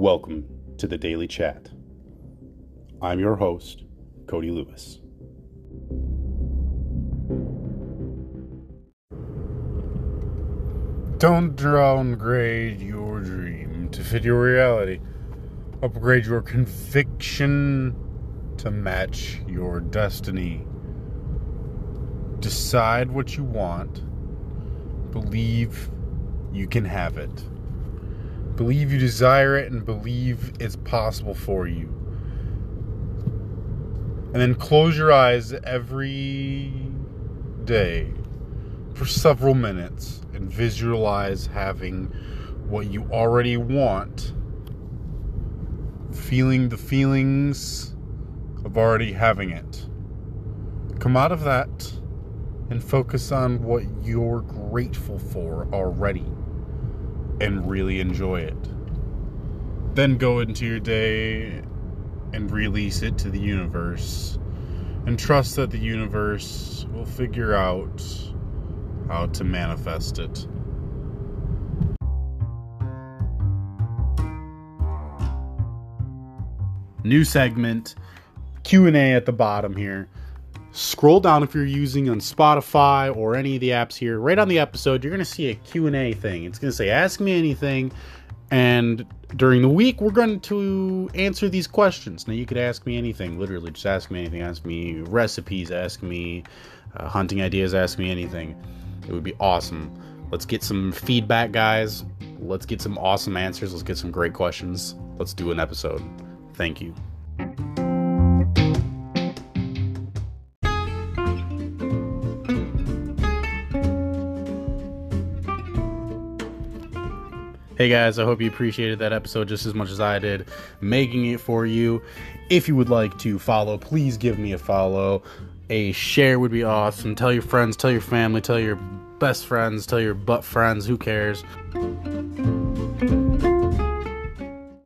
Welcome to the Daily Chat. I'm your host, Cody Lewis. Don't downgrade your dream to fit your reality. Upgrade your conviction to match your destiny. Decide what you want. Believe you can have it. Believe you desire it and believe it's possible for you. And then close your eyes every day for several minutes and visualize having what you already want, feeling the feelings of already having it. Come out of that and focus on what you're grateful for already and really enjoy it. Then go into your day and release it to the universe and trust that the universe will figure out how to manifest it. New segment, Q&A at the bottom here. Scroll down if you're using on Spotify or any of the apps here. Right on the episode, you're going to see a Q&A thing. It's going to say ask me anything and during the week we're going to answer these questions. Now you could ask me anything, literally just ask me anything. Ask me recipes, ask me uh, hunting ideas, ask me anything. It would be awesome. Let's get some feedback, guys. Let's get some awesome answers. Let's get some great questions. Let's do an episode. Thank you. Hey guys, I hope you appreciated that episode just as much as I did making it for you. If you would like to follow, please give me a follow. A share would be awesome. Tell your friends, tell your family, tell your best friends, tell your butt friends, who cares?